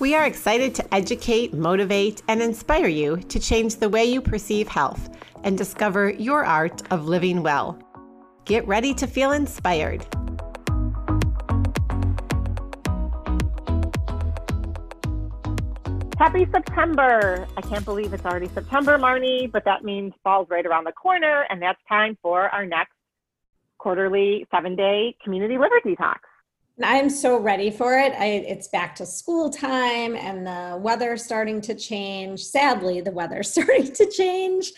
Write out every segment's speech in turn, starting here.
We are excited to educate, motivate, and inspire you to change the way you perceive health and discover your art of living well. Get ready to feel inspired. Happy September! I can't believe it's already September, Marnie, but that means fall's right around the corner, and that's time for our next quarterly seven day community liver detox. I'm so ready for it. I, it's back to school time and the weather starting to change. Sadly, the weather's starting to change.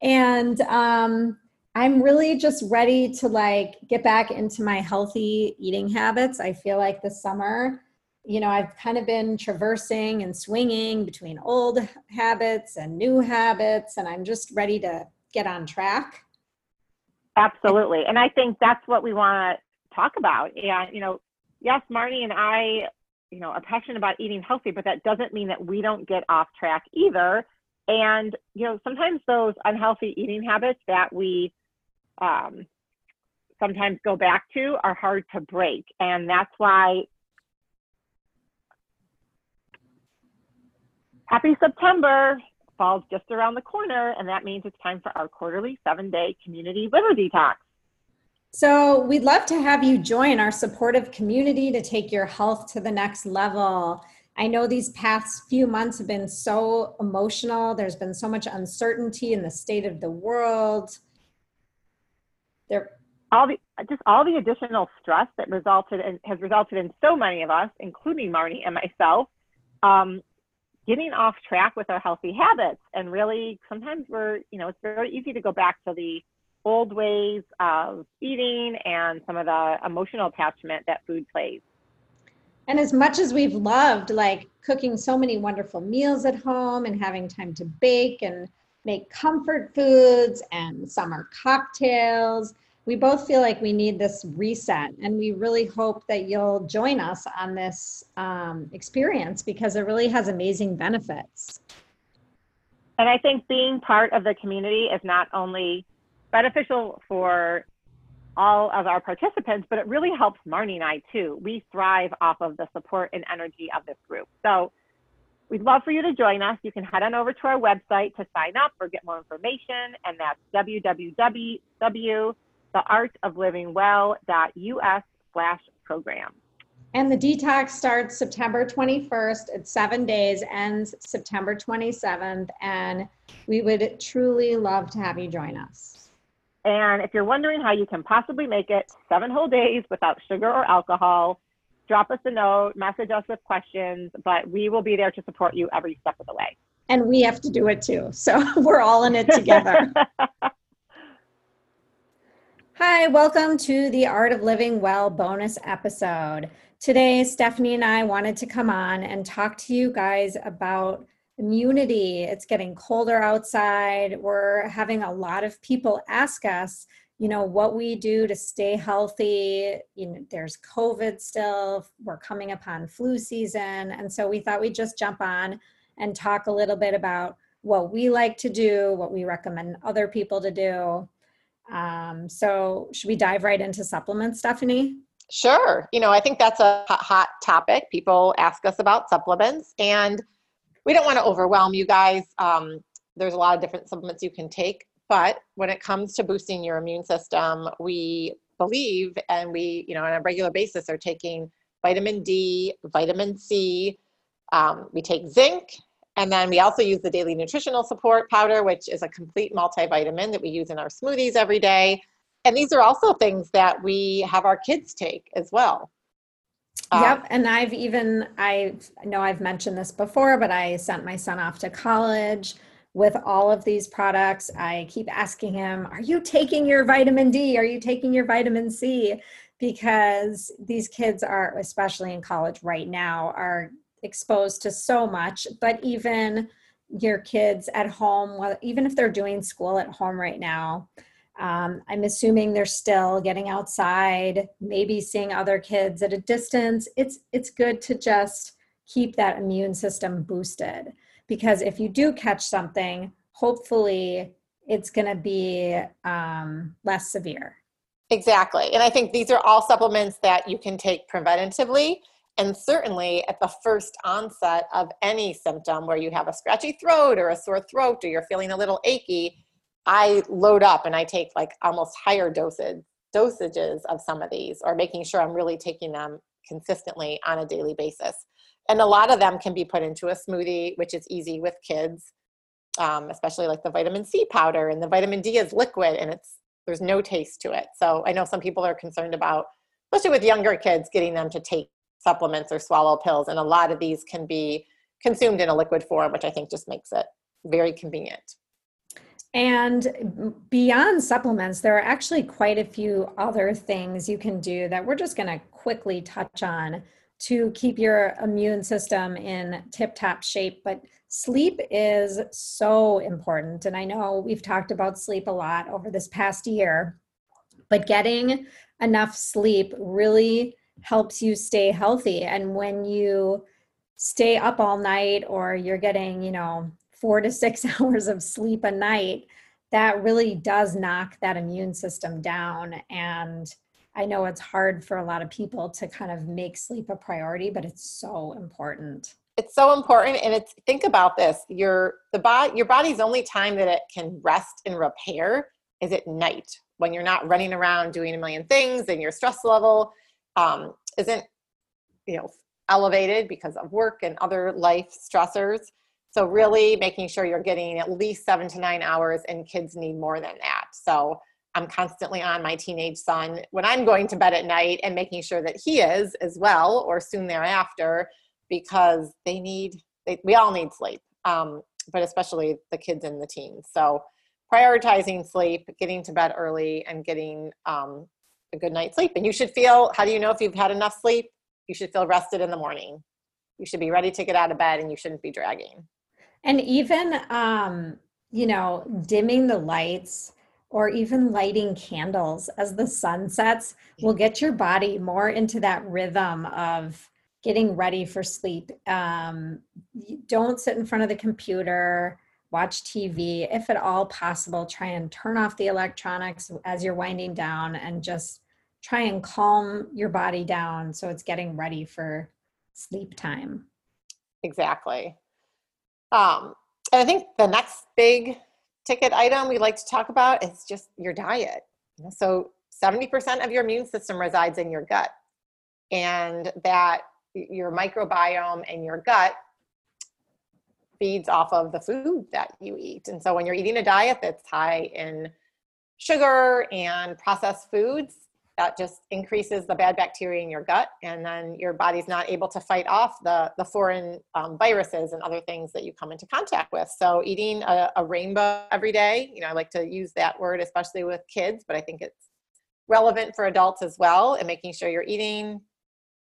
And um, I'm really just ready to like get back into my healthy eating habits. I feel like this summer, you know, I've kind of been traversing and swinging between old habits and new habits, and I'm just ready to get on track. Absolutely. And I think that's what we want to talk about. And, you know, yes, Marnie and I, you know, are passionate about eating healthy, but that doesn't mean that we don't get off track either. And, you know, sometimes those unhealthy eating habits that we um, sometimes go back to are hard to break. And that's why happy September fall's just around the corner, and that means it's time for our quarterly seven day community liver detox. So, we'd love to have you join our supportive community to take your health to the next level. I know these past few months have been so emotional. There's been so much uncertainty in the state of the world. There, all the just all the additional stress that resulted and has resulted in so many of us, including Marnie and myself, um, getting off track with our healthy habits. And really, sometimes we're, you know, it's very easy to go back to the old ways of eating and some of the emotional attachment that food plays. And as much as we've loved like cooking so many wonderful meals at home and having time to bake and make comfort foods and summer cocktails, we both feel like we need this reset and we really hope that you'll join us on this um, experience because it really has amazing benefits and i think being part of the community is not only beneficial for all of our participants but it really helps marnie and i too we thrive off of the support and energy of this group so We'd love for you to join us. You can head on over to our website to sign up or get more information, and that's www.theartoflivingwell.us slash program. And the detox starts September 21st. It's seven days, ends September 27th. And we would truly love to have you join us. And if you're wondering how you can possibly make it seven whole days without sugar or alcohol, drop us a note, message us with questions, but we will be there to support you every step of the way. And we have to do it too. So we're all in it together. Hi, welcome to the Art of Living Well bonus episode. Today, Stephanie and I wanted to come on and talk to you guys about immunity. It's getting colder outside. We're having a lot of people ask us, you know, what we do to stay healthy. You know, there's COVID still, we're coming upon flu season. And so we thought we'd just jump on and talk a little bit about what we like to do, what we recommend other people to do um, so, should we dive right into supplements, Stephanie? Sure. You know, I think that's a hot topic. People ask us about supplements, and we don't want to overwhelm you guys. Um, there's a lot of different supplements you can take, but when it comes to boosting your immune system, we believe and we, you know, on a regular basis are taking vitamin D, vitamin C. Um, we take zinc and then we also use the daily nutritional support powder, which is a complete multivitamin that we use in our smoothies every day. And these are also things that we have our kids take as well. Yep. Um, and I've even, I know I've mentioned this before, but I sent my son off to college with all of these products. I keep asking him, Are you taking your vitamin D? Are you taking your vitamin C? Because these kids are, especially in college right now, are exposed to so much, but even your kids at home, even if they're doing school at home right now, um, I'm assuming they're still getting outside, maybe seeing other kids at a distance. It's it's good to just keep that immune system boosted because if you do catch something, hopefully it's going to be um, less severe. Exactly. And I think these are all supplements that you can take preventatively. And certainly at the first onset of any symptom where you have a scratchy throat or a sore throat or you're feeling a little achy, I load up and I take like almost higher dosage dosages of some of these or making sure I'm really taking them consistently on a daily basis. And a lot of them can be put into a smoothie, which is easy with kids, um, especially like the vitamin C powder and the vitamin D is liquid and it's there's no taste to it. So I know some people are concerned about, especially with younger kids, getting them to take supplements or swallow pills. And a lot of these can be consumed in a liquid form, which I think just makes it very convenient. And beyond supplements, there are actually quite a few other things you can do that we're just going to quickly touch on to keep your immune system in tip top shape. But sleep is so important. And I know we've talked about sleep a lot over this past year, but getting enough sleep really helps you stay healthy. And when you stay up all night or you're getting, you know, four to six hours of sleep a night, that really does knock that immune system down. And I know it's hard for a lot of people to kind of make sleep a priority, but it's so important. It's so important, and it's think about this: your the body, your body's only time that it can rest and repair is at night when you're not running around doing a million things, and your stress level um, isn't, you know, elevated because of work and other life stressors. So really making sure you're getting at least seven to nine hours and kids need more than that. So I'm constantly on my teenage son when I'm going to bed at night and making sure that he is as well or soon thereafter because they need, they, we all need sleep, um, but especially the kids and the teens. So prioritizing sleep, getting to bed early and getting um, a good night's sleep. And you should feel, how do you know if you've had enough sleep? You should feel rested in the morning. You should be ready to get out of bed and you shouldn't be dragging. And even, um, you know, dimming the lights or even lighting candles as the sun sets will get your body more into that rhythm of getting ready for sleep. Um, don't sit in front of the computer, watch TV. If at all possible, try and turn off the electronics as you're winding down and just try and calm your body down so it's getting ready for sleep time. Exactly. Um, and I think the next big ticket item we like to talk about is just your diet. So 70% of your immune system resides in your gut. And that your microbiome and your gut feeds off of the food that you eat. And so when you're eating a diet that's high in sugar and processed foods, that just increases the bad bacteria in your gut and then your body's not able to fight off the, the foreign um, viruses and other things that you come into contact with. So eating a, a, rainbow every day you know i like to use that word especially with kids but i think it's relevant for adults as well and making sure you're eating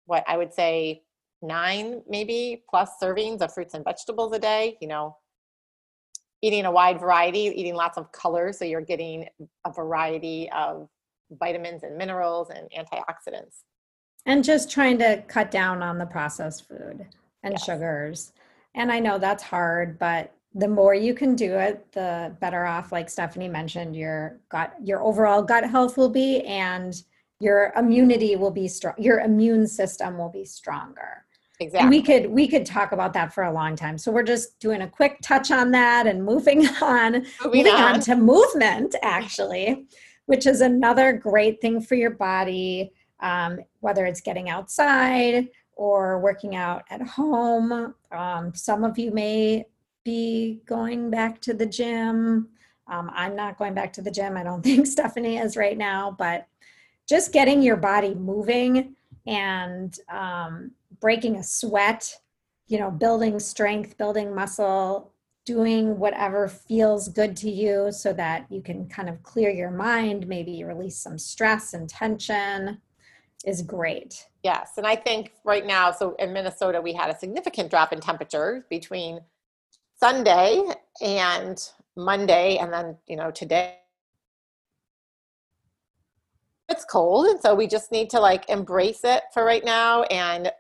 what i would say nine maybe plus servings of fruits and vegetables a day you know. Eating a wide variety eating lots of colors so you're getting a variety of vitamins and minerals and antioxidants. And just trying to cut down on the processed food and yes. sugars. And I know that's hard, but the more you can do it, the better off, like Stephanie mentioned, your gut, your overall gut health will be, and your immunity will be strong. Your immune system will be stronger. Exactly. And we could we could talk about that for a long time. So we're just doing a quick touch on that and moving on, moving, moving on. on to movement. Actually, which is another great thing for your body, um, whether it's getting outside or working out at home. Um, some of you may be going back to the gym. Um, I'm not going back to the gym. I don't think Stephanie is right now, but just getting your body moving and um, breaking a sweat, you know, building strength, building muscle, doing whatever feels good to you so that you can kind of clear your mind, maybe release some stress and tension. is great. Yes. And I think right now, so in Minnesota, we had a significant drop in temperature between Sunday and Monday, and then, you know, today. It's cold, and so we just need to like embrace it for right now and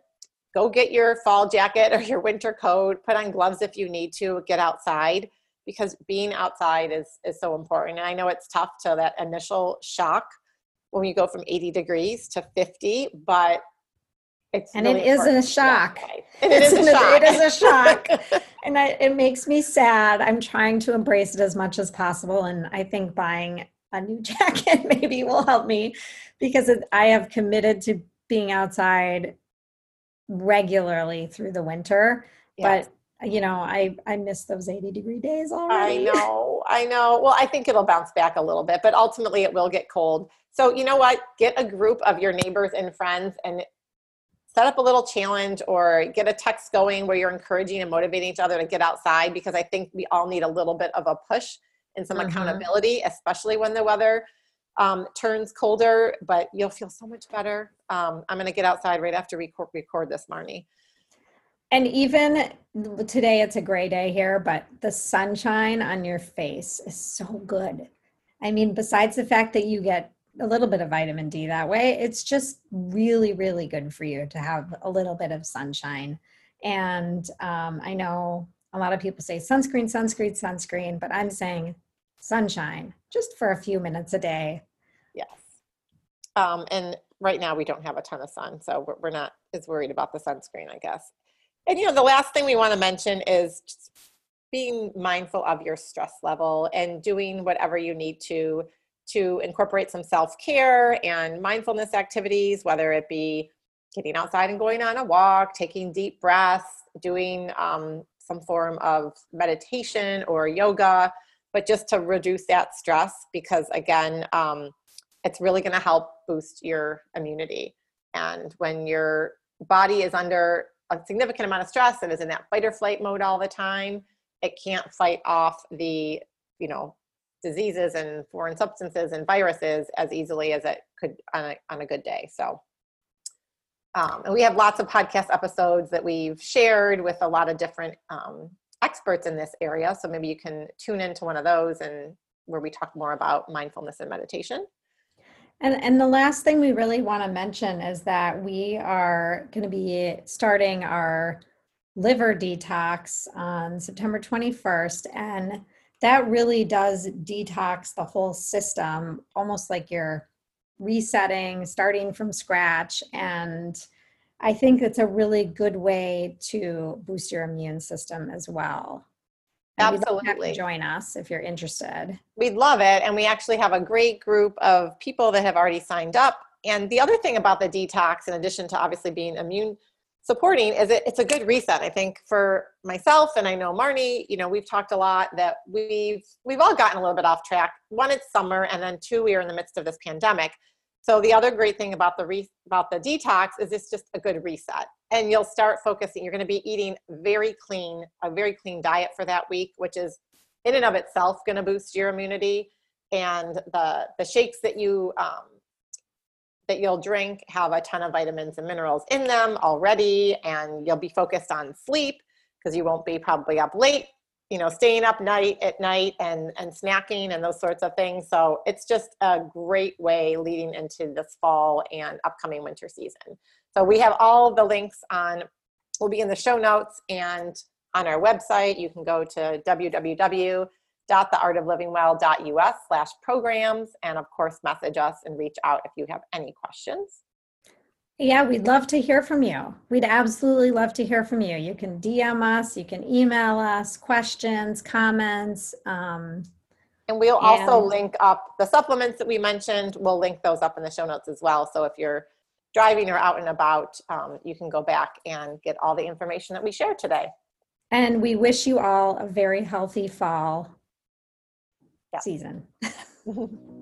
go get your fall jacket or your winter coat, put on gloves if you need to, get outside because being outside is is so important. And I know it's tough to that initial shock when you go from 80 degrees to 50, but it's and really it is a important to get shock. And it is a shock. it is a shock. and I, it makes me sad. I'm trying to embrace it as much as possible, and I think buying a new jacket maybe will help me because it, I have committed to being outside regularly through the winter. Yes. But you know, I I miss those 80 degree days already. I know, I know. Well, I think it'll bounce back a little bit, but ultimately it will get cold. So, you know what? Get a group of your neighbors and friends and set up a little challenge or get a text going where you're encouraging and motivating each other to get outside because I think we all need a little bit of a push and some Mhm. accountability, especially when the weather um, turns colder, but you'll feel so much better. Um, I'm going to get outside right after we record, record this, Marnie. And even today, it's a gray day here, but the sunshine on your face is so good. I mean, besides the fact that you get a little bit of vitamin D that way, it's just really, really good for you to have a little bit of sunshine. And um, I know a lot of people say sunscreen, sunscreen, sunscreen, but I'm saying sunshine just for a few minutes a day. Yes. Um, and right now we don't have a ton of sun, so we're, we're not as worried about the sunscreen, I guess. And you know, the last thing we want to mention is being mindful of your stress level and doing whatever you need to to incorporate some self-care and mindfulness activities, whether it be getting outside and going on a walk, taking deep breaths, doing um, some form of meditation or yoga, but just to reduce that stress because again, um, it's really going to help boost your immunity. And when your body is under a significant amount of stress and is in that fight or flight mode all the time, it can't fight off the, you know, diseases and foreign substances and viruses as easily as it could on a, on a good day. So, um, and we have lots of podcast episodes that we've shared with a lot of different um, experts in this area. So maybe you can tune into one of those and where we talk more about mindfulness and meditation. And, and the last thing we really want to mention is that we are going to be starting our liver detox on September 21st. And that really does detox the whole system, almost like you're resetting, starting from scratch. And I think it's a really good way to boost your immune system as well. And we'd love to have you Absolutely. Join us if you're interested. We'd love it. And we actually have a great group of people that have already signed up. And the other thing about the detox, in addition to obviously being immune supporting, is it, it's a good reset. I think for myself and I know Marnie, you know, we've talked a lot that we've we've all gotten a little bit off track. One, it's summer, and then two, we are in the midst of this pandemic. So the other great thing about the re- about the detox is it's just a good reset, and you'll start focusing. You're going to be eating very clean, a very clean diet for that week, which is in and of itself going to boost your immunity. And the the shakes that you um, that you'll drink have a ton of vitamins and minerals in them already, and you'll be focused on sleep because you won't be probably up late you know staying up night at night and and snacking and those sorts of things. So it's just a great way leading into this fall and upcoming winter season. So we have all the links on will be in the show notes and on our website. You can go to www.theartoflivingwell.us slash programs and of course message us and reach out if you have any questions Yeah, we'd love to hear from you. We'd absolutely love to hear from you. You can DM us, you can email us questions, comments. Um, And we'll also And- link up the supplements that we mentioned. We'll link those up in the show notes as well. So if you're driving or out and about, um, you can go back and get all the information that we shared today. and we wish you all a very healthy fall Yeah. season.